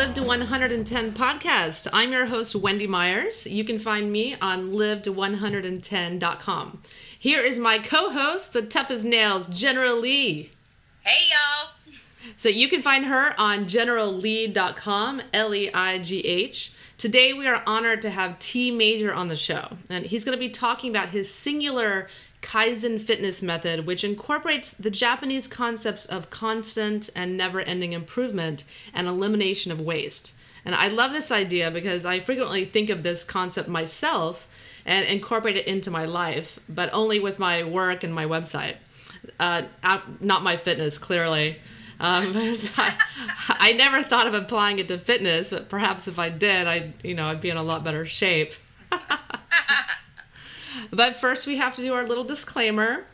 Live to 110 podcast. I'm your host, Wendy Myers. You can find me on live110.com. Here is my co host, the tough as nails, General Leigh. Hey, y'all. So you can find her on generalleigh.com, L E I G H. Today we are honored to have Tee Major on the show, and he's going to be talking about his singular Kaizen fitness method, which incorporates the Japanese concepts of constant and never ending improvement and elimination of waste. And I love this idea because I frequently think of this concept myself and incorporate it into my life, but only with my work and my website. Uh, not my fitness, clearly. Um, I, I never thought of applying it to fitness, but perhaps if I did, I you know I'd be in a lot better shape. But first, we have to do our little disclaimer.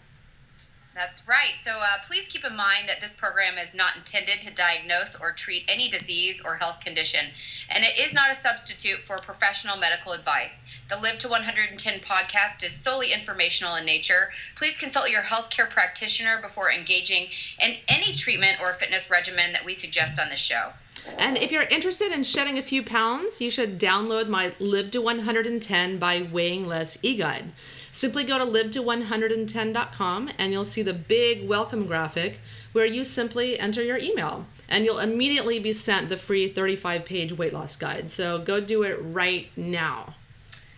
That's right. So uh, please keep in mind that this program is not intended to diagnose or treat any disease or health condition, and it is not a substitute for professional medical advice. The Live to 110 podcast is solely informational in nature. Please consult your healthcare practitioner before engaging in any treatment or fitness regimen that we suggest on this show. And if you're interested in shedding a few pounds, you should download my Live to 110 by Weighing Less e guide. Simply go to live to 110.com and you'll see the big welcome graphic where you simply enter your email and you'll immediately be sent the free 35 page weight loss guide. So go do it right now.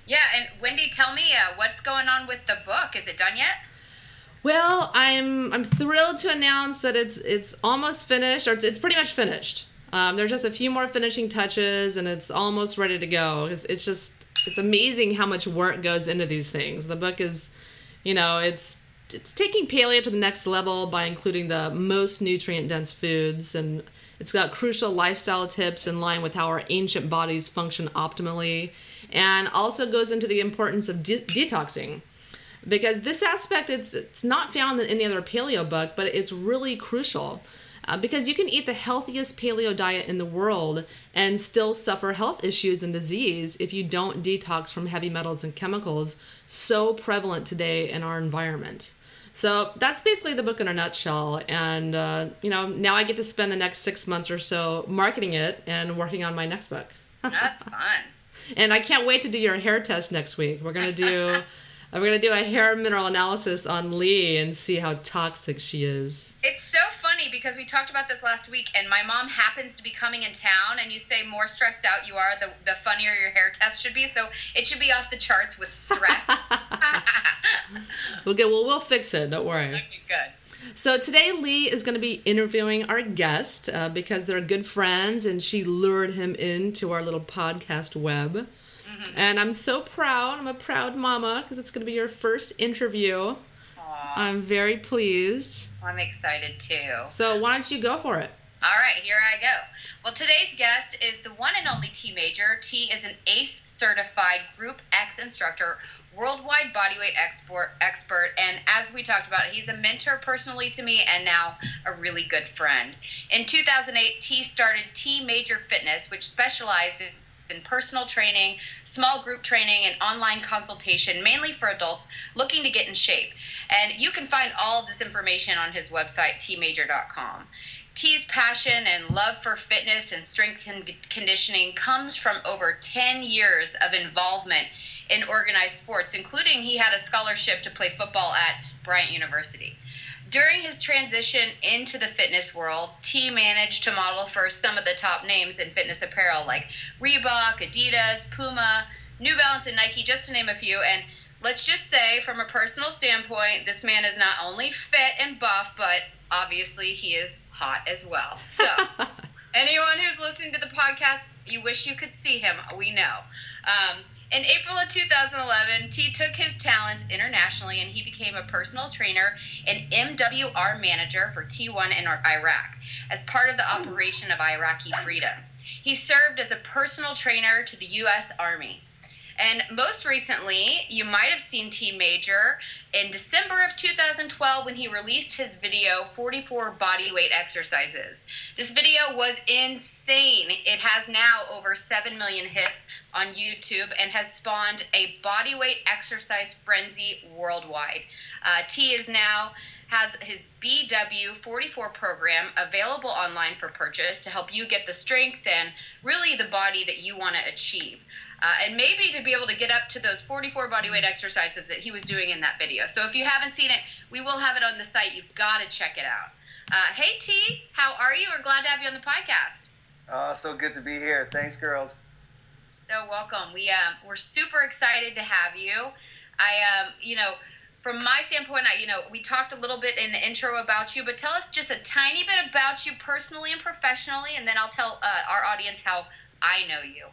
Yeah, and Wendy, tell me uh, what's going on with the book. Is it done yet? Well, I'm I'm thrilled to announce that it's it's almost finished, or it's, it's pretty much finished. Um, there's just a few more finishing touches, and it's almost ready to go. It's, it's just it's amazing how much work goes into these things. The book is, you know, it's it's taking paleo to the next level by including the most nutrient dense foods and it's got crucial lifestyle tips in line with how our ancient bodies function optimally and also goes into the importance of de- detoxing because this aspect it's it's not found in any other paleo book but it's really crucial uh, because you can eat the healthiest paleo diet in the world and still suffer health issues and disease if you don't detox from heavy metals and chemicals so prevalent today in our environment. So that's basically the book in a nutshell. And, uh, you know, now I get to spend the next six months or so marketing it and working on my next book. That's fun. and I can't wait to do your hair test next week. We're going to do. we're gonna do a hair mineral analysis on Leigh and see how toxic she is. It's so funny because we talked about this last week, and my mom happens to be coming in town, and you say more stressed out you are, the the funnier your hair test should be. So it should be off the charts with stress. okay, well we'll fix it. Don't worry. Okay, good. So today Leigh is going to be interviewing our guest uh, because they're good friends, and she lured him into our little podcast web. Mm-hmm. And I'm so proud. I'm a proud mama because it's going to be your first interview. Aww. I'm very pleased. I'm excited too. So why don't you go for it? All right, here I go. Well, today's guest is the one and only Tee Major. Tee is an ACE certified Group X instructor, worldwide bodyweight export expert, and as we talked about, he's a mentor personally to me and now a really good friend. In 2008, Tee started Tee Major Fitness, which specialized in in personal training, small group training, and online consultation, mainly for adults looking to get in shape. And you can find all of this information on his website, teemajor.com. Tee's passion and love for fitness and strength and conditioning comes from over 10 years of involvement in organized sports, including he had a scholarship to play football at Bryant University. During his transition into the fitness world, T managed to model for some of the top names in fitness apparel like Reebok, Adidas, Puma, New Balance, and Nike, just to name a few. And let's just say, from a personal standpoint, this man is not only fit and buff, but obviously he is hot as well. So, anyone who's listening to the podcast, you wish you could see him. We know. Um, in April of 2011, Tee took his talents internationally and he became a personal trainer and MWR manager for T1 in Iraq as part of the operation of Iraqi freedom. He served as a personal trainer to the U.S. Army. And most recently, you might have seen Tee Major in December of 2012 when he released his video 44 bodyweight exercises. This video was insane. It has now over 7 million hits on YouTube and has spawned a bodyweight exercise frenzy worldwide. Uh, Tee is now has his BW44 program available online for purchase to help you get the strength and really the body that you want to achieve. Uh, and maybe to be able to get up to those 44 bodyweight exercises that he was doing in that video. So if you haven't seen it, we will have it on the site. You've got to check it out. Uh, hey Tee, how are you? We're glad to have you on the podcast. Uh, so good to be here. Thanks, girls. So welcome. We um, we're super excited to have you. I um, you know, from my standpoint, I you know, we talked a little bit in the intro about you, but tell us just a tiny bit about you personally and professionally, and then I'll tell uh, our audience how I know you.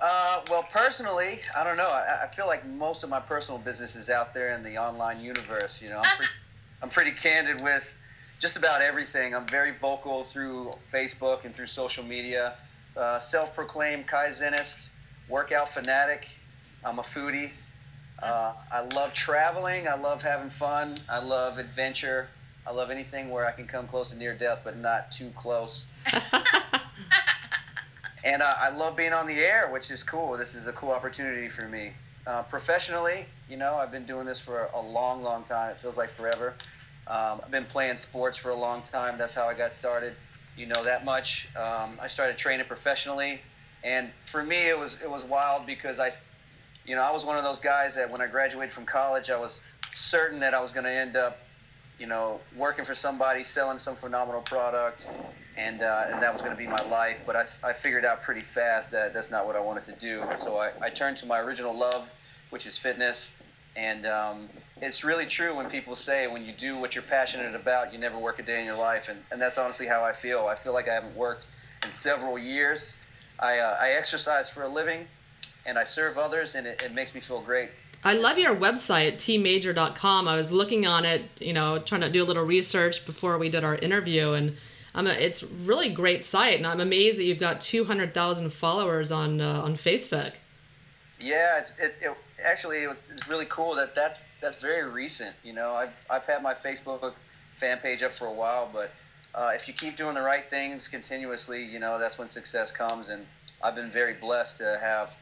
Uh, well, personally, I don't know. I, I, feel like most of my personal business is out there in the online universe. You know, I'm pretty, I'm pretty candid with just about everything. I'm very vocal through Facebook and through social media. Uh, self-proclaimed Kaizenist, workout fanatic. I'm a foodie. Uh, I love traveling. I love having fun. I love adventure. I love anything where I can come close to near death, but not too close. and uh, I love being on the air, which is cool. This is a cool opportunity for me. Uh, professionally, you know, I've been doing this for a long, long time. It feels like forever. Um, I've been playing sports for a long time. That's how I got started. You know that much. Um, I started training professionally, and for me, it was it was wild because I, you know, I was one of those guys that when I graduated from college, I was certain that I was going to end up, you know, working for somebody, selling some phenomenal product, and uh, and that was going to be my life. But I, I figured out pretty fast that that's not what I wanted to do. So I, I turned to my original love, which is fitness, and um, it's really true when people say when you do what you're passionate about, you never work a day in your life, and, and that's honestly how I feel. I feel like I haven't worked in several years. I, uh, I exercise for a living, and I serve others, and it, it makes me feel great. I love your website, teemajor.com. I was looking on it, you know, trying to do a little research before we did our interview, and I'm a, it's really great site, and I'm amazed that you've got 200,000 followers on uh, on Facebook. Yeah, it's it, it actually it was, it's really cool that that's that's very recent. You know, I've I've had my Facebook fan page up for a while, but uh, if you keep doing the right things continuously, you know, that's when success comes. And I've been very blessed to have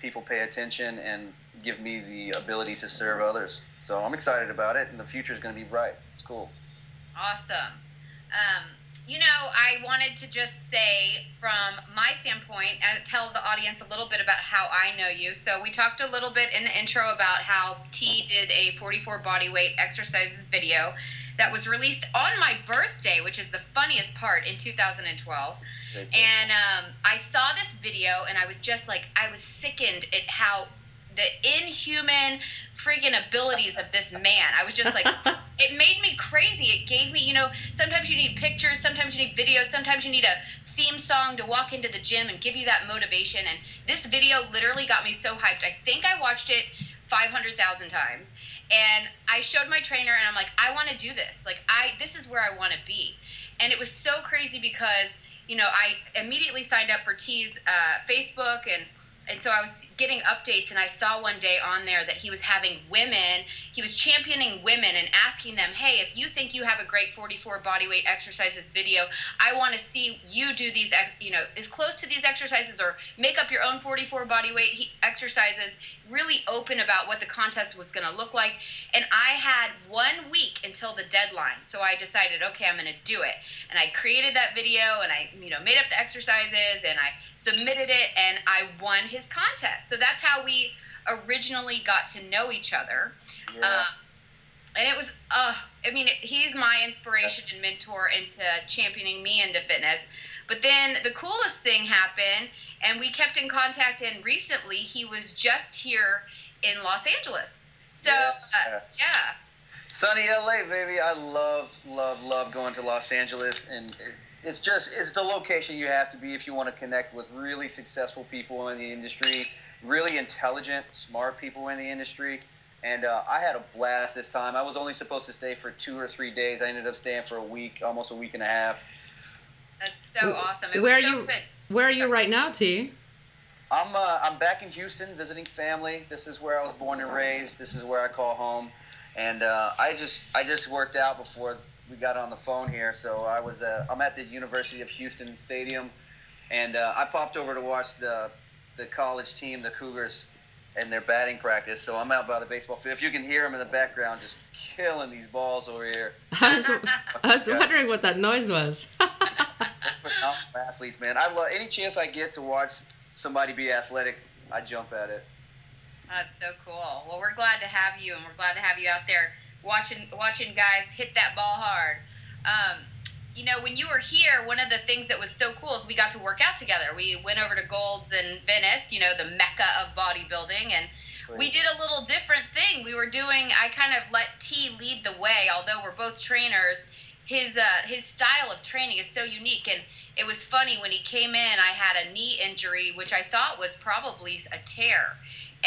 people pay attention and give me the ability to serve others. So I'm excited about it, and the future is going to be bright. It's cool. Awesome. Um, you know, I wanted to just say from my standpoint and tell the audience a little bit about how I know you. So we talked a little bit in the intro about how Tee did a 44 body weight exercises video that was released on my birthday, which is the funniest part in 2012. And um, I saw this video and I was just like, I was sickened at how the inhuman freaking abilities of this man. I was just like, it made me crazy. It gave me, you know, sometimes you need pictures, sometimes you need videos, sometimes you need a theme song to walk into the gym and give you that motivation. And this video literally got me so hyped. I think I watched it 500,000 times. And I showed my trainer and I'm like, I want to do this. Like, I, this is where I want to be. And it was so crazy because, you know, I immediately signed up for Tee's uh, Facebook and and so I was getting updates, and I saw one day on there that he was having women, he was championing women and asking them, hey, if you think you have a great 44 bodyweight exercises video, I want to see you do these, you know, as close to these exercises or make up your own 44 bodyweight exercises really open about what the contest was going to look like. And I had one week until the deadline. So I decided, okay, I'm going to do it. And I created that video and I, you know, made up the exercises and I submitted it and I won his contest. So that's how we originally got to know each other. Yeah. Uh, and it was, uh, I mean, he's my inspiration and mentor into championing me into fitness. But then the coolest thing happened, and we kept in contact. And recently, he was just here in Los Angeles. So yeah, uh, yeah. sunny LA, baby. I love, love, love going to Los Angeles, and it's just it's the location you have to be if you want to connect with really successful people in the industry, really intelligent, smart people in the industry. And uh, I had a blast this time. I was only supposed to stay for two or three days. I ended up staying for a week, almost a week and a half. That's so awesome. It where are so you? Good. Where are you right now, Tee? I'm uh, I'm back in Houston visiting family. This is where I was born and raised. This is where I call home. And uh, I just I just worked out before we got on the phone here. So I was uh, I'm at the University of Houston Stadium, and uh, I popped over to watch the the college team, the Cougars, and their batting practice. So I'm out by the baseball field. If you can hear them in the background, just killing these balls over here. I was, I was wondering what that noise was. athletes, man. I love any chance I get to watch somebody be athletic. I jump at it. That's so cool. Well, we're glad to have you, and we're glad to have you out there watching watching guys hit that ball hard. Um, you know, when you were here, one of the things that was so cool is we got to work out together. We went over to Gold's in Venice, you know, the mecca of bodybuilding, and we did a little different thing. We were doing. I kind of let Tee lead the way, although we're both trainers. His uh, his style of training is so unique, and it was funny when he came in. I had a knee injury, which I thought was probably a tear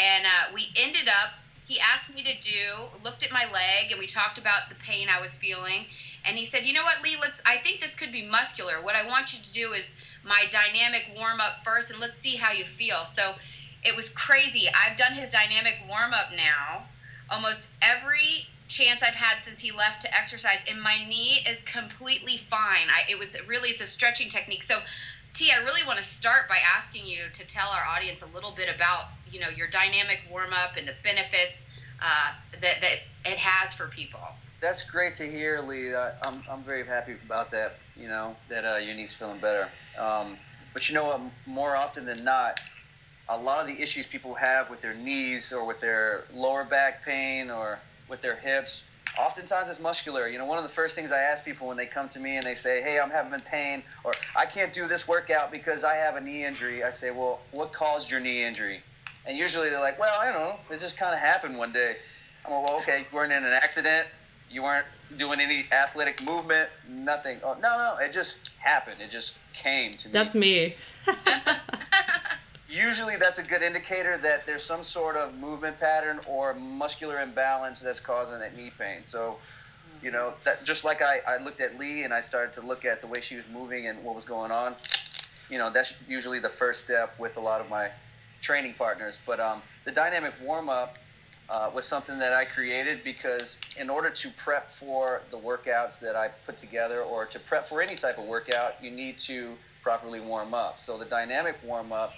and uh, we ended up, he asked me to do, looked at my leg, and we talked about the pain I was feeling. And he said, You know what, Leigh, let's, I think this could be muscular. What I want you to do is my dynamic warm up first, and let's see how you feel. So it was crazy. I've done his dynamic warm up now almost every chance I've had since he left to exercise, and my knee is completely fine. I, it was really, it's a stretching technique. So, Tee, I really want to start by asking you to tell our audience a little bit about you know your dynamic warm up and the benefits uh, that that it has for people. That's great to hear, Leigh. Uh, I'm I'm very happy about that. You know that uh, your knee's feeling better. Um, but you know what? More often than not, a lot of the issues people have with their knees or with their lower back pain or with their hips oftentimes it's muscular. You know, one of the first things I ask people when they come to me and they say, "Hey, I'm having pain," or "I can't do this workout because I have a knee injury," I say, "Well, what caused your knee injury?" And usually they're like, well, I don't know. It just kind of happened one day. I'm like, well, okay, you weren't in an accident. You weren't doing any athletic movement. Nothing. Oh, no, no. It just happened. It just came to me. That's me. usually that's a good indicator that there's some sort of movement pattern or muscular imbalance that's causing that knee pain. So, you know, that just like I, I looked at Leigh and I started to look at the way she was moving and what was going on, you know, that's usually the first step with a lot of my training partners. But um, the dynamic warm up uh, was something that I created because in order to prep for the workouts that I put together or to prep for any type of workout, you need to properly warm up. So the dynamic warm up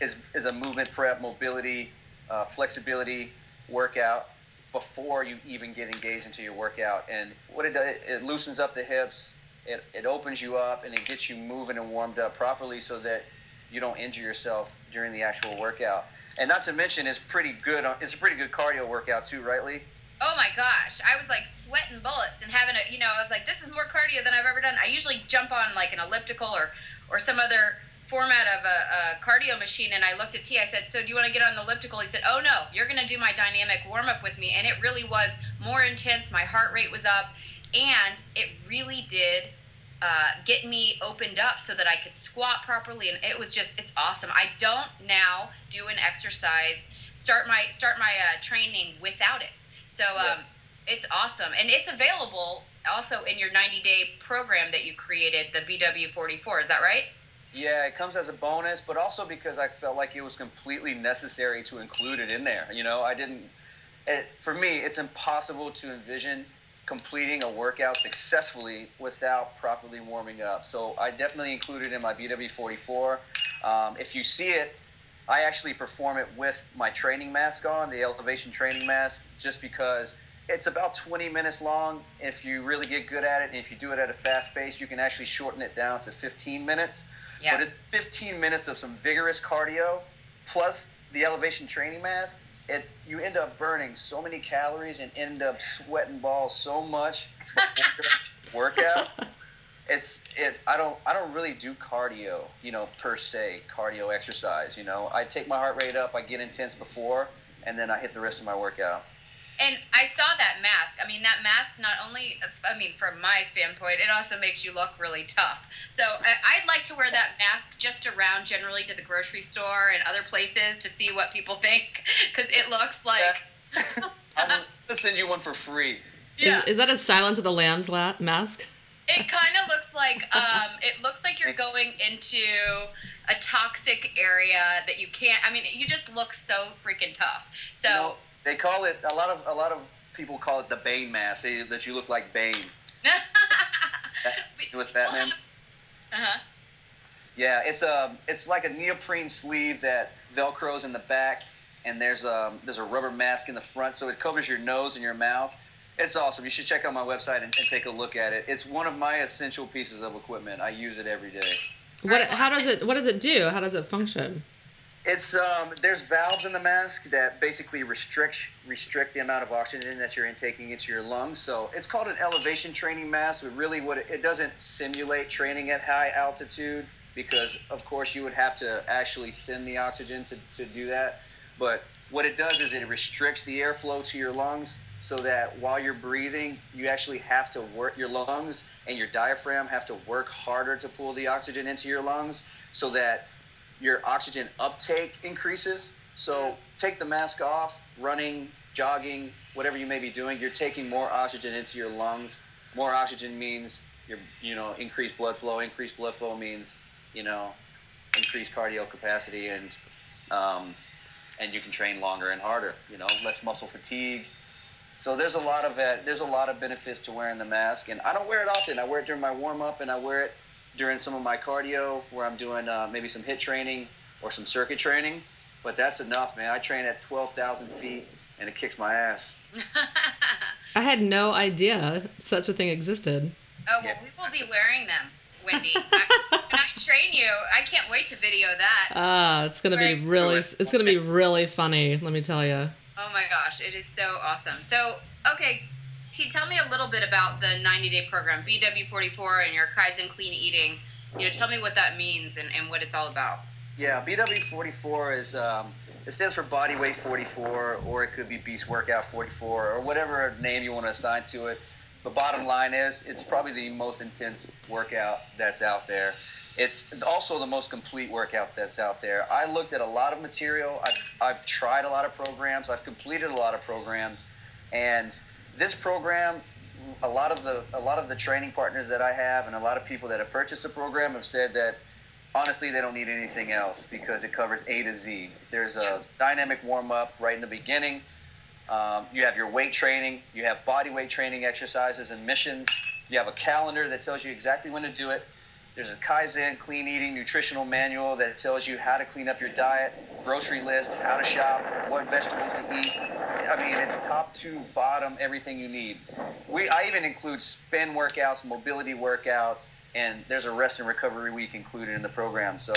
is, is a movement prep, mobility, uh, flexibility workout before you even get engaged into your workout. And what it does, it loosens up the hips, it, it opens you up, and it gets you moving and warmed up properly so that you don't injure yourself during the actual workout. And not to mention, it's pretty good. It's a pretty good cardio workout too, right, Leigh? Oh my gosh, I was like sweating bullets and having a, you know, I was like, this is more cardio than I've ever done. I usually jump on like an elliptical or, or some other format of a, a cardio machine. And I looked at Tee. I said, so do you want to get on the elliptical? He said, oh no, you're going to do my dynamic warm up with me. And it really was more intense. My heart rate was up, and it really did uh, get me opened up so that I could squat properly, and it was just it's awesome. I don't now do an exercise start my start my uh, training without it. So um, yeah. it's awesome, and it's available also in your 90 day program that you created, the BW44. Is that right? Yeah, it comes as a bonus, but also because I felt like it was completely necessary to include it in there. You know, I didn't. It, for me, it's impossible to envision completing a workout successfully without properly warming up. So I definitely included it in my BW44. Um, if you see it, I actually perform it with my training mask on, the elevation training mask, just because it's about 20 minutes long. If you really get good at it, and if you do it at a fast pace, you can actually shorten it down to 15 minutes. Yeah. But it's 15 minutes of some vigorous cardio plus the elevation training mask it you end up burning so many calories and end up sweating balls so much workout. It's it's I don't I don't really do cardio, you know, per se, cardio exercise, you know. I take my heart rate up, I get intense before, and then I hit the rest of my workout. And I saw that mask. I mean, that mask not only, I mean, from my standpoint, it also makes you look really tough. So I'd like to wear that mask just around generally to the grocery store and other places to see what people think because it looks like. I'm going to send you one for free. Yeah. Is, is that a Silence of the Lambs la- mask? It kind of looks like um, it looks like you're going into a toxic area that you can't. I mean, you just look so freaking tough. So. You know, they call it a lot of a lot of people call it the Bane mask. They, that you look like Bane. it was Batman. Uh huh. Yeah, it's a um, it's like a neoprene sleeve that velcros in the back, and there's a there's a rubber mask in the front, so it covers your nose and your mouth. It's awesome. You should check out my website and, and take a look at it. It's one of my essential pieces of equipment. I use it every day. What? How does it? What does it do? How does it function? It's um, there's valves in the mask that basically restrict restrict the amount of oxygen that you're intaking into your lungs. So it's called an elevation training mask, but really what it, it doesn't simulate training at high altitude because of course you would have to actually thin the oxygen to, to do that. But what it does is it restricts the airflow to your lungs so that while you're breathing, you actually have to work your lungs and your diaphragm have to work harder to pull the oxygen into your lungs so that your oxygen uptake increases. So take the mask off, running, jogging, whatever you may be doing, you're taking more oxygen into your lungs. More oxygen means your you know increased blood flow. Increased blood flow means you know increased cardio capacity and um, and you can train longer and harder. You know less muscle fatigue. So there's a lot of uh, there's a lot of benefits to wearing the mask, and I don't wear it often. I wear it during my warm up, and I wear it during some of my cardio where I'm doing uh, maybe some HIIT training or some circuit training. But that's enough, man. I train at 12,000 feet and it kicks my ass. I had no idea such a thing existed. Oh, well, we will be wearing them, Wendy. I, when I train you, I can't wait to video that. Ah, it's going to be really, it's going to be really funny, let me tell you. Oh my gosh, it is so awesome. So, okay, Tee, tell me a little bit about the 90 day program, BW44, and your Kaizen clean eating. You know, tell me what that means and, and what it's all about. Yeah, BW44 is um, it stands for Body Weight 44, or it could be Beast Workout 44, or whatever name you want to assign to it. The bottom line is, it's probably the most intense workout that's out there. It's also the most complete workout that's out there. I looked at a lot of material. I've, I've tried a lot of programs. I've completed a lot of programs, and this program a lot of the a lot of the training partners that I have and a lot of people that have purchased the program have said that honestly they don't need anything else because it covers A to Z. There's a dynamic warm up right in the beginning. Um, you have your weight training. You have body weight training exercises and missions. You have a calendar that tells you exactly when to do it. There's a Kaizen clean eating nutritional manual that tells you how to clean up your diet, grocery list, how to shop, what vegetables to eat. I mean, it's top to bottom everything you need. We I even include spin workouts, mobility workouts, and there's a rest and recovery week included in the program. So,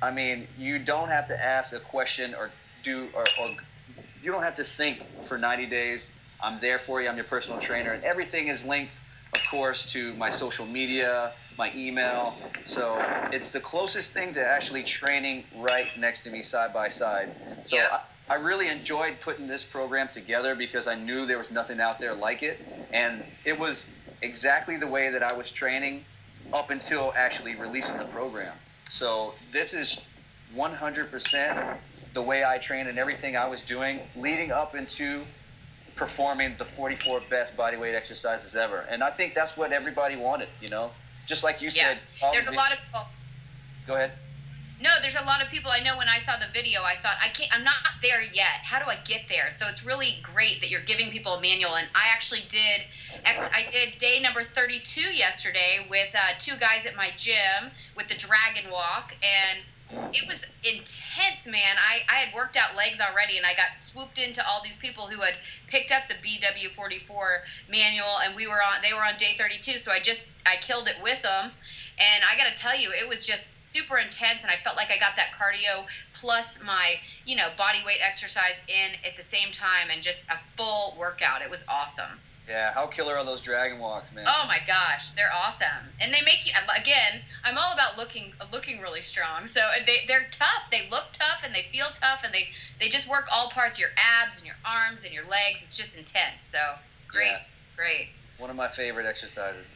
I mean, you don't have to ask a question or do or, or you don't have to think for 90 days. I'm there for you. I'm your personal trainer, and everything is linked, of course, to my social media my email. So it's the closest thing to actually training right next to me side by side. So yes. I, I, really enjoyed putting this program together because I knew there was nothing out there like it. And it was exactly the way that I was training up until actually releasing the program. So this is 100% the way I trained and everything I was doing leading up into performing the 44 best bodyweight exercises ever. And I think that's what everybody wanted, you know? just like you yeah. said. There's a lot of people. Go ahead. No, there's a lot of people I know. When I saw the video, I thought I can't. I'm not there yet. How do I get there? So it's really great that you're giving people a manual. And I actually did. I did day number 32 yesterday with uh, two guys at my gym with the Dragon Walk, and it was intense, man. I, I had worked out legs already, and I got swooped into all these people who had picked up the BW44 manual, and we were on. They were on day 32, so I just I killed it with them. And I got to tell you, it was just super intense, and I felt like I got that cardio plus my, you know, body weight exercise in at the same time, and just a full workout. It was awesome. Yeah, how killer are those dragon walks, man? Oh my gosh, they're awesome, and they make you. Again, I'm all about looking looking really strong. So they they're tough. They look tough and they feel tough, and they they just work all parts your abs and your arms and your legs. It's just intense. So great, yeah. great. One of my favorite exercises.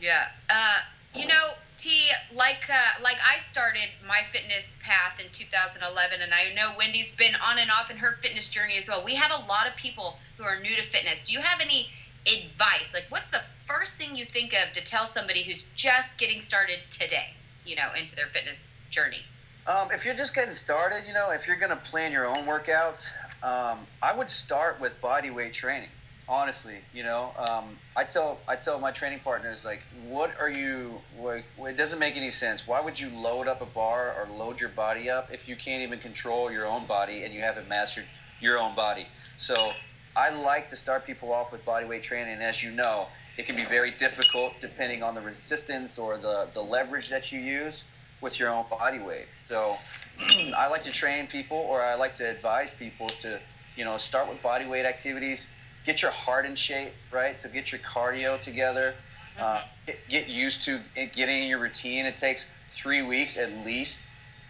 Yeah. Uh, you know, Tee, like uh, like I started my fitness path in 2011, and I know Wendy's been on and off in her fitness journey as well. We have a lot of people who are new to fitness. Do you have any advice? Like, what's the first thing you think of to tell somebody who's just getting started today, you know, into their fitness journey? Um, if you're just getting started, you know, if you're going to plan your own workouts, um, I would start with body weight training honestly you know um, i tell i tell my training partners like what are you like it doesn't make any sense why would you load up a bar or load your body up if you can't even control your own body and you haven't mastered your own body so i like to start people off with body weight training and as you know it can be very difficult depending on the resistance or the, the leverage that you use with your own body weight so i like to train people or i like to advise people to you know start with body weight activities get your heart in shape, right? So get your cardio together. Uh, get, used to getting in your routine. It takes three weeks at least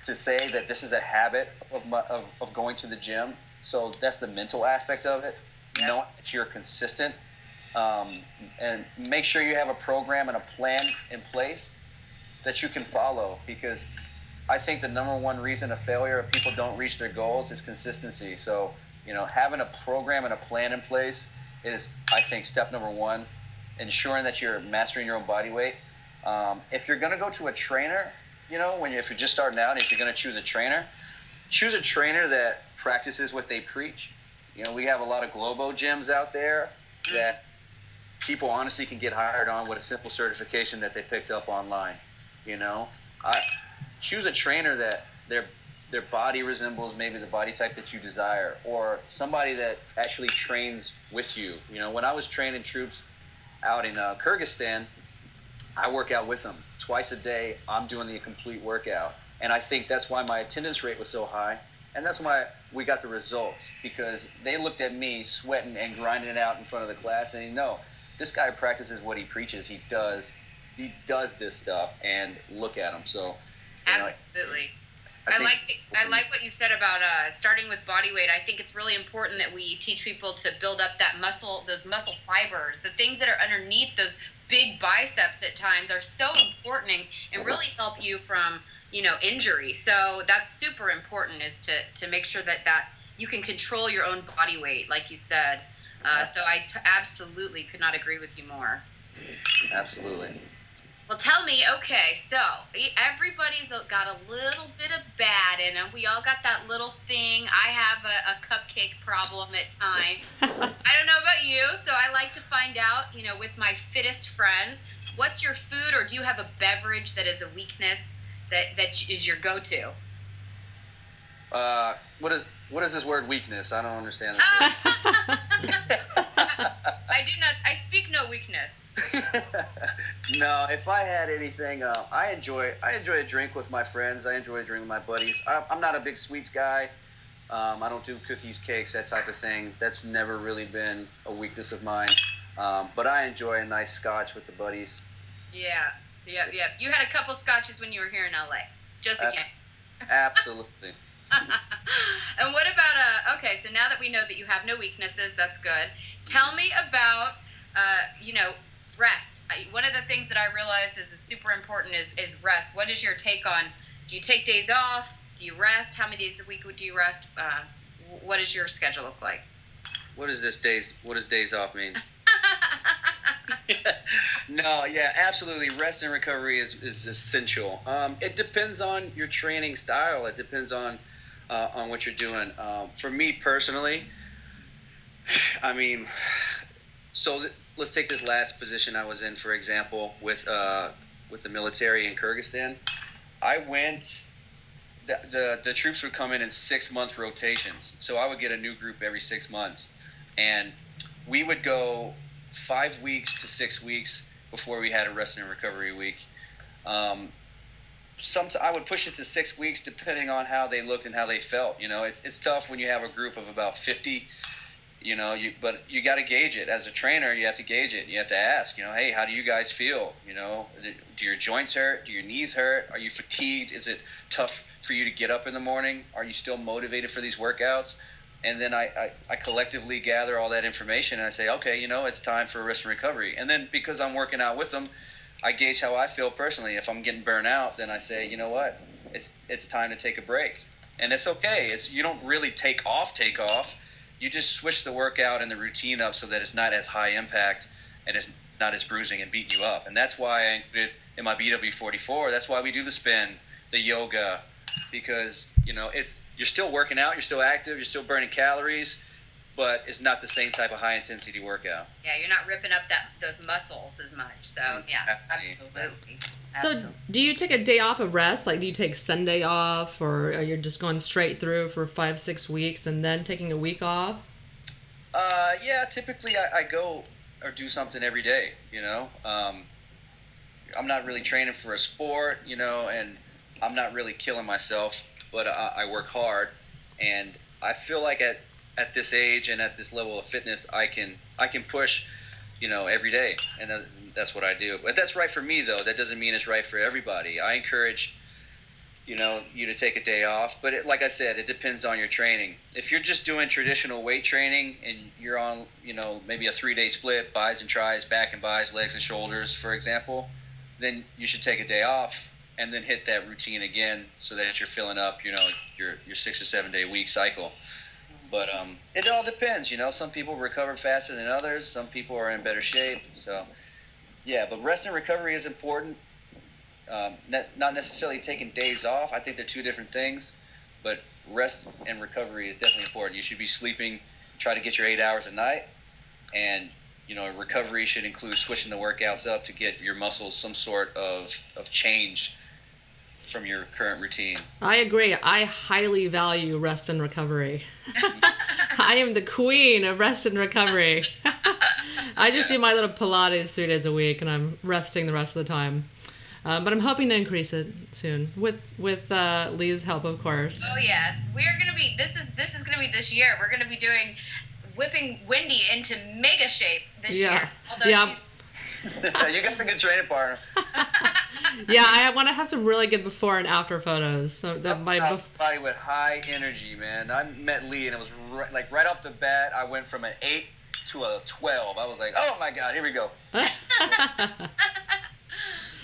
to say that this is a habit of, my, of, of going to the gym. So that's the mental aspect of it. Yeah. Know that you're consistent, um, and make sure you have a program and a plan in place that you can follow. Because I think the number one reason of failure of people don't reach their goals is consistency. So you know, having a program and a plan in place is, I think, step number one. Ensuring that you're mastering your own body weight. Um, if you're going to go to a trainer, you know, when you, if you're just starting out, if you're going to choose a trainer, choose a trainer that practices what they preach. You know, we have a lot of Globo gyms out there that people honestly can get hired on with a simple certification that they picked up online. You know, I, choose a trainer that they're their body resembles maybe the body type that you desire, or somebody that actually trains with you. You know, when I was training troops out in uh, Kyrgyzstan, I work out with them twice a day. I'm doing the complete workout, and I think that's why my attendance rate was so high, and that's why we got the results because they looked at me sweating and grinding it out in front of the class, and they know this guy practices what he preaches. He does. He does this stuff, and look at him. So, absolutely. Know, I, I like I like what you said about uh, starting with body weight. I think it's really important that we teach people to build up that muscle, those muscle fibers, the things that are underneath those big biceps at times are so important and, and really help you from you know injury. So that's super important is to to make sure that that you can control your own body weight, like you said. Uh, so I t- absolutely could not agree with you more. Absolutely. Well, tell me, okay, so everybody's got a little bit of bad in them. We all got that little thing. I have a, a cupcake problem at times. I don't know about you, so I like to find out, you know, with my fittest friends, what's your food or do you have a beverage that is a weakness that, that is your go to? Uh, what is what is this word weakness? I don't understand. This I do not. I speak no weakness. no, if I had anything, uh, I enjoy I enjoy a drink with my friends. I enjoy a drink with my buddies. I, am not a big sweets guy. Um, I don't do cookies, cakes, that type of thing. That's never really been a weakness of mine. Um, but I enjoy a nice scotch with the buddies. Yeah, yeah, yep. You had a couple scotches when you were here in LA, just in case. Absolutely. and what about uh? Okay, so now that we know that you have no weaknesses, that's good. Tell me about uh, you know rest. I, one of the things that I realized is, is super important is, is rest. What is your take on? Do you take days off? Do you rest? How many days a week would you rest? Uh, what does your schedule look like? What does this days? What does days off mean? no, yeah, absolutely. Rest and recovery is, is essential. Um, it depends on your training style. It depends on uh, on what you're doing. Um, for me personally, I mean, so th- let's take this last position I was in, for example, with uh, with the military in Kyrgyzstan. I went. The, the, the troops would come in in six month rotations, so I would get a new group every six months, and we would go five weeks to six weeks before we had a rest and recovery week. Um, some I would push it to six weeks depending on how they looked and how they felt. You know, it's, it's tough when you have a group of about 50 you know you but you got to gauge it. As a trainer you have to gauge it. You have to ask you know hey how do you guys feel? You know do your joints hurt? Do your knees hurt? Are you fatigued? Is it tough for you to get up in the morning? Are you still motivated for these workouts and then I, I, I collectively gather all that information and I say okay you know it's time for rest and recovery. And then because I'm working out with them I gauge how I feel personally. If I'm getting burnt out then I say you know what? It's it's time to take a break. And it's okay. It's you don't really take off take off. You just switch the workout and the routine up so that it's not as high impact and it's not as bruising and beating you up. And that's why I included in my BW44. That's why we do the spin, the yoga, because you know it's you're still working out, you're still active, you're still burning calories, but it's not the same type of high intensity workout. Yeah, you're not ripping up that those muscles as much. So yeah, absolutely. So, do you take a day off of rest? Like, do you take Sunday off, or are you just going straight through for five, six weeks and then taking a week off? Uh, yeah, typically I, I go or do something every day. You know, um, I'm not really training for a sport, you know, and I'm not really killing myself, but I, I work hard, and I feel like at at this age and at this level of fitness, I can I can push, you know, every day, and that's what I do. But that's right for me, though. That doesn't mean it's right for everybody. I encourage, you know, you to take a day off. But it, like I said, it depends on your training. If you're just doing traditional weight training and you're on, you know, maybe a three day split, bis and tris, back and bis, legs and shoulders, for example, then you should take a day off and then hit that routine again so that you're filling up, you know, your your six or seven day week cycle. But um, it all depends, you know. Some people recover faster than others. Some people are in better shape. So, yeah. But rest and recovery is important. Um, not necessarily taking days off. I think they're two different things. But rest and recovery is definitely important. You should be sleeping. Try to get your eight hours a night, and you know recovery should include switching the workouts up to get your muscles some sort of of change from your current routine. I agree. I highly value rest and recovery. I am the queen of rest and recovery. I just do my little Pilates three days a week, and I'm resting the rest of the time. Uh, but I'm hoping to increase it soon with with uh, Leigh's help, of course. Oh yes, we're gonna be. This is this is gonna be this year. We're gonna be doing whipping Wendy into mega shape this yeah. year. Although yeah. you got a good training partner. yeah, I want to have some really good before and after photos. So that my body with high energy, man. I met Leigh and it was right, like right off the bat. I went from an eight to a twelve. I was like, oh my god, here we go.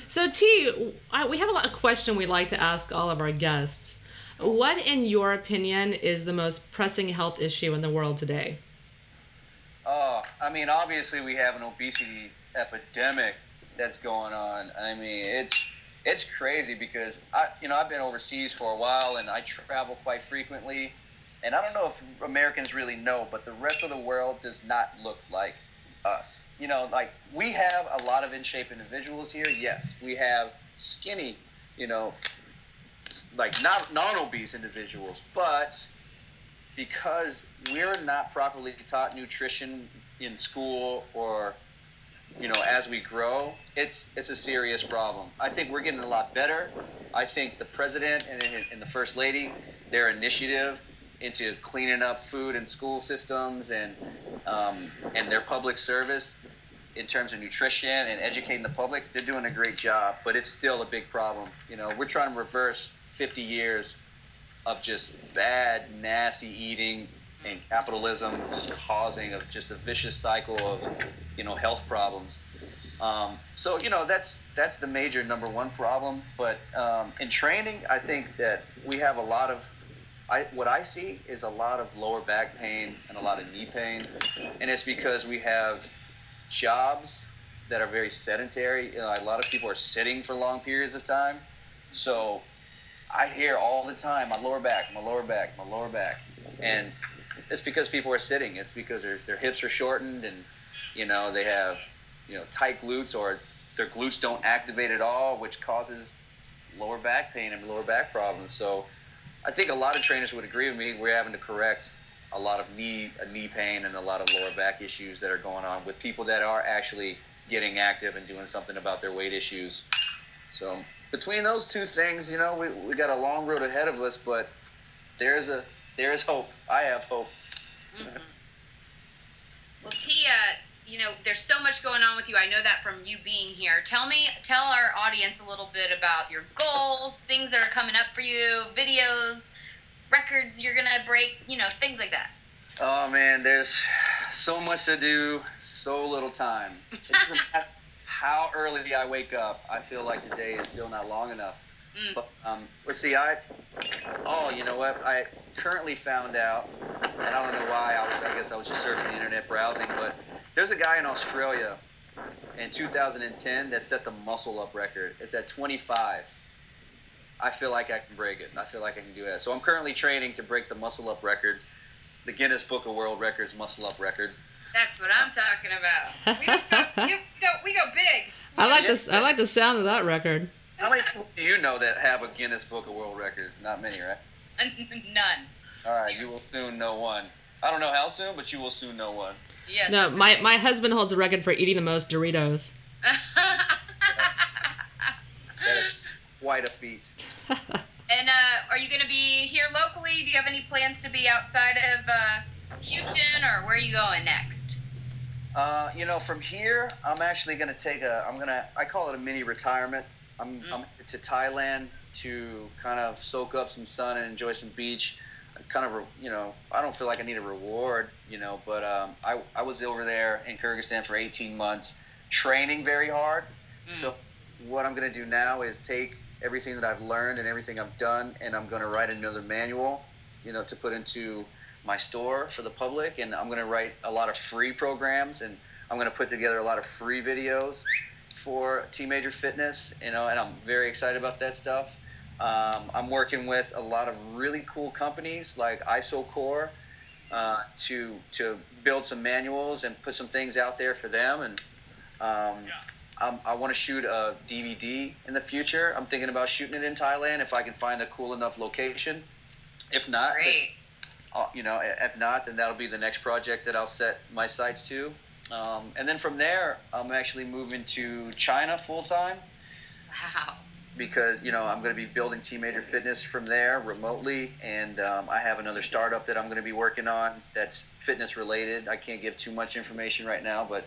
so Tee, we have a lot of question we like to ask all of our guests. What, in your opinion, is the most pressing health issue in the world today? Oh, I mean, obviously we have an obesity epidemic that's going on. I mean, it's it's crazy because I, you know, I've been overseas for a while and I travel quite frequently, and I don't know if Americans really know, but the rest of the world does not look like us. You know, like we have a lot of in shape individuals here. Yes, we have skinny, you know, like not non obese individuals, but because we're not properly taught nutrition in school or you know, as we grow, it's it's a serious problem. I think we're getting a lot better. I think the president and, and the first lady, their initiative into cleaning up food and school systems and um, and their public service in terms of nutrition and educating the public, they're doing a great job. But it's still a big problem. You know, we're trying to reverse 50 years of just bad, nasty eating and capitalism just causing just a vicious cycle of you know health problems. Um, so you know that's that's the major number one problem. But um, in training, I think that we have a lot of I, what I see is a lot of lower back pain and a lot of knee pain, and it's because we have jobs that are very sedentary. You know, a lot of people are sitting for long periods of time, so I hear all the time my lower back, my lower back, my lower back, and it's because people are sitting. It's because their their hips are shortened and you know they have you know tight glutes or their glutes don't activate at all, which causes lower back pain and lower back problems. So I think a lot of trainers would agree with me. We're having to correct a lot of knee uh, knee pain and a lot of lower back issues that are going on with people that are actually getting active and doing something about their weight issues. So between those two things, you know, we, we got a long road ahead of us, but there's a there is hope. I have hope. Mm-hmm. Well, Tia, you know, there's so much going on with you. I know that from you being here. Tell me, tell our audience a little bit about your goals, things that are coming up for you, videos, records you're gonna break, you know, things like that. Oh man, there's so much to do, so little time. how early do I wake up, I feel like the day is still not long enough. Mm. But um, let's see, I oh, you what? I currently found out, and I don't know why. I was, I guess, I was just surfing the internet, browsing. But there's a guy in Australia in 2010 that set the muscle up record. It's at 25. I feel like I can break it. I feel like I can do that. So I'm currently training to break the muscle up record. the Guinness Book of World Records muscle up record. That's what I'm talking about. We, go, we, go, we go big. I like this. I like the sound of that record. How many people do you know that have a Guinness Book of World Record? Not many, right? None. All right, you will soon know one. I don't know how soon, but you will soon know one. Yes. No, my okay. my husband holds a record for eating the most Doritos. That is quite a feat. and uh, are you going to be here locally? Do you have any plans to be outside of uh, Houston, or where are you going next? Uh, you know, from here, I'm actually going to take a. I'm going to. I call it a mini retirement. I'm, Mm. I'm to Thailand to kind of soak up some sun and enjoy some beach. Kind of, you know, I don't feel like I need a reward, you know, but um, I, I was over there in Kyrgyzstan for 18 months, training very hard. Mm. So, what I'm going to do now is take everything that I've learned and everything I've done, and I'm going to write another manual, you know, to put into my store for the public, and I'm going to write a lot of free programs, and I'm going to put together a lot of free videos for Major Fitness, you know, and I'm very excited about that stuff. Um, I'm working with a lot of really cool companies like IsoCore uh, to to build some manuals and put some things out there for them, and um, um, I want to shoot a DVD in the future. I'm thinking about shooting it in Thailand if I can find a cool enough location. If not, Great. uh, you know, if not, then that'll be the next project that I'll set my sights to. Um, and then from there, I'm actually moving to China full time Wow. Because you know I'm going to be building Tee Major Fitness from there remotely, and um, I have another startup that I'm going to be working on that's fitness related. I can't give too much information right now, but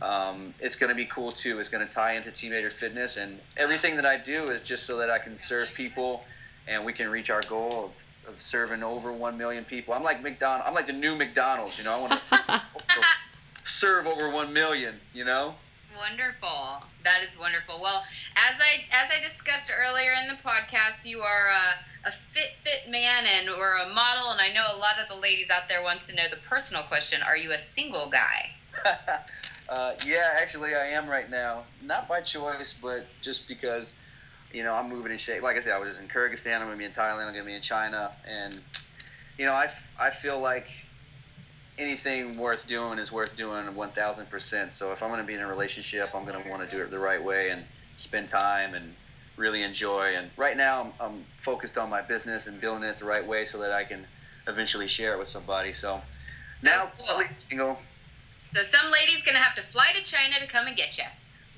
um, it's going to be cool too. It's going to tie into Tee Major Fitness, and everything that I do is just so that I can serve people, and we can reach our goal of, of serving over one million people. I'm like McDonald. I'm like the new McDonald's. You know, I want to serve over one million. You know. Wonderful. That is wonderful. Well, as I as I discussed earlier in the podcast, you are a, a fit fit man and or a model, and I know a lot of the ladies out there want to know the personal question: Are you a single guy? uh, yeah, actually, I am right now. Not by choice, but just because, you know, I'm moving in shape. Like I said, I was in Kyrgyzstan. I'm to be in Thailand. I'm to be in China. And, you know, I, I feel like anything worth doing is worth doing 1,000%. So if I'm going to be in a relationship, I'm going to want to do it the right way and spend time and really enjoy. And right now, I'm, I'm focused on my business and building it the right way so that I can eventually share it with somebody. So now, That's cool. single. So some lady's gonna have to fly to China to come and get you.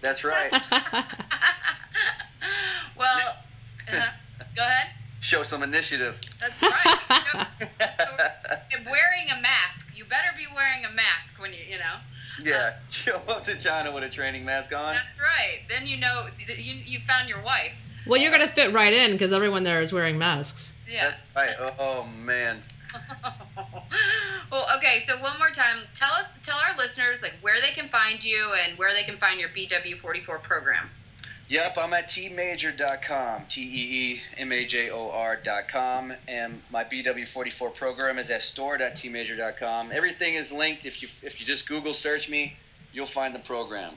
That's right. well, uh, go ahead. Show some initiative. That's right. And wearing a mask. You better be wearing a mask when you, you know. Yeah, um, show up to China with a training mask on. That's right. Then you know you you found your wife. well, you're gonna fit right in because everyone there is wearing masks. Yeah. That's right. Oh, oh, man. well, okay. So one more time, tell us, tell our listeners like where they can find you and where they can find your BW44 program. Yep, I'm at teemajor.com, T E E M A J O R.com, and my BW44 program is at store.teemajor.com. Everything is linked. If you if you just Google search me, you'll find the program.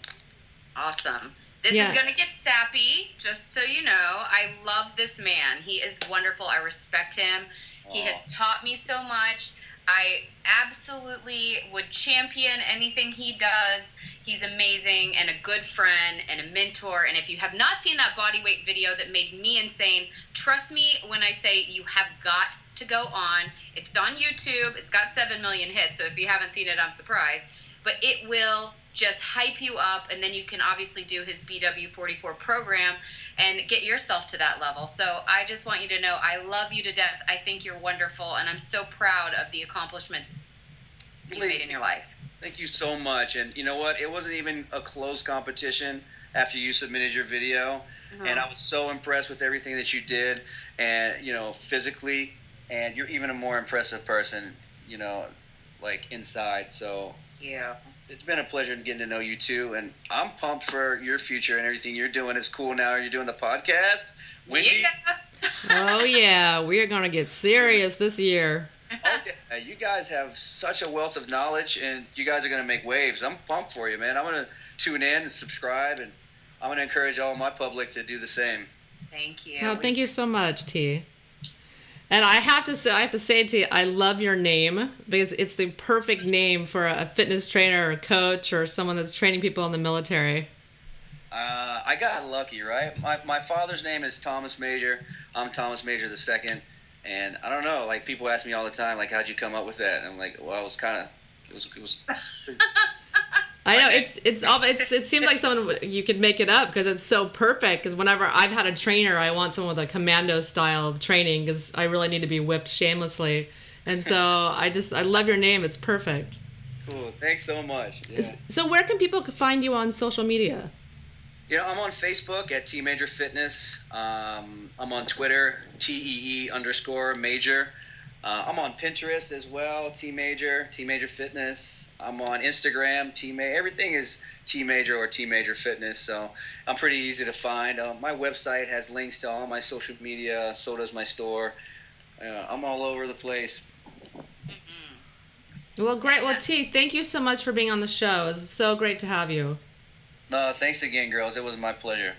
Awesome. This Yeah. is going to get sappy, just so you know. I love this man. He is wonderful. I respect him. He has taught me so much. I absolutely would champion anything he does. He's amazing and a good friend and a mentor. And if you have not seen that body weight video that made me insane, trust me when I say you have got to go on. It's on YouTube. It's got 7 million hits. So if you haven't seen it, I'm surprised. But it will just hype you up. And then you can obviously do his BW44 program and get yourself to that level. So I just want you to know I love you to death. I think you're wonderful. And I'm so proud of the accomplishment you made in your life. Thank you so much. And you know what? It wasn't even a close competition after you submitted your video. Uh-huh. And I was so impressed with everything that you did, and you know, physically, and you're even a more impressive person, you know, like inside. So Yeah. it's been a pleasure getting to know you too, and I'm pumped for your future and everything you're doing is cool now. You're doing the podcast, Wendy. Yeah. oh yeah, we are gonna get serious this year. Oh, yeah. You guys have such a wealth of knowledge, and you guys are gonna make waves. I'm pumped for you, man. I'm gonna tune in and subscribe, and I'm gonna encourage all my public to do the same. Thank you. Oh, thank you so much, Tee. And I have to say, I have to say to you, I love your name because it's the perfect name for a fitness trainer or a coach or someone that's training people in the military. Uh, I got lucky, right? My, my father's name is Thomas Major. I'm Thomas Major the second, and I don't know. Like people ask me all the time, like, how'd you come up with that? And I'm like, well, I was kind of, it was, it was. I know it's it's all it's it seems like someone you could make it up because it's so perfect. Because whenever I've had a trainer, I want someone with a commando style of training because I really need to be whipped shamelessly. And so I just I love your name. It's perfect. Cool. Thanks so much. Yeah. So where can people find you on social media? You know, I'm on Facebook at Tee Major Fitness. Um, I'm on Twitter, T E E underscore Major. Uh, I'm on Pinterest as well, Tee Major, Tee Major Fitness. I'm on Instagram, Tee Major. Everything is Tee Major or Tee Major Fitness, so I'm pretty easy to find. Uh, my website has links to all my social media. So does my store. Uh, I'm all over the place. Well, great. Well, Tee, thank you so much for being on the show. It's so great to have you. No, thanks again, girls. It was my pleasure.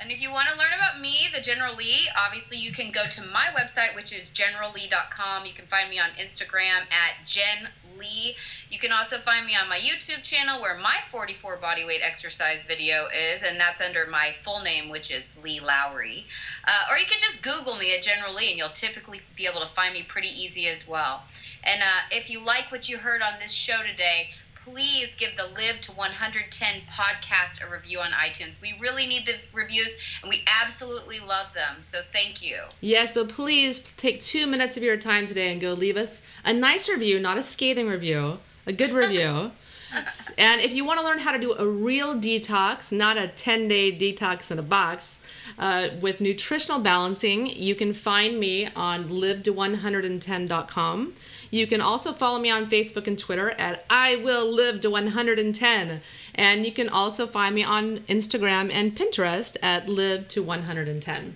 And if you want to learn about me, the General Leigh, obviously you can go to my website, which is generalleigh.com. You can find me on Instagram at Gen Lee. You can also find me on my YouTube channel where my 44 bodyweight exercise video is, and that's under my full name, which is Leigh Lowry. Uh, or you can just Google me at General Leigh, and you'll typically be able to find me pretty easy as well. And uh, if you like what you heard on this show today, please give the Live to 110 podcast a review on iTunes. We really need the reviews and we absolutely love them. So thank you. Yeah, so please take two minutes of your time today and go leave us a nice review, not a scathing review, a good review. And if you want to learn how to do a real detox, not a 10 day detox in a box, uh, with nutritional balancing, you can find me on live110.com. You can also follow me on Facebook and Twitter at I Will Live to 110. And you can also find me on Instagram and Pinterest at Live to 110.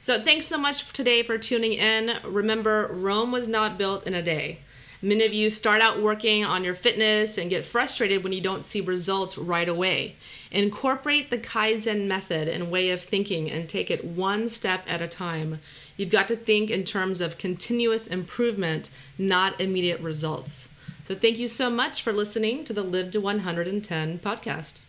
So thanks so much today for tuning in. Remember, Rome was not built in a day. Many of you start out working on your fitness and get frustrated when you don't see results right away. Incorporate the Kaizen method and way of thinking and take it one step at a time. You've got to think in terms of continuous improvement, not immediate results. So, thank you so much for listening to the Live to 110 podcast.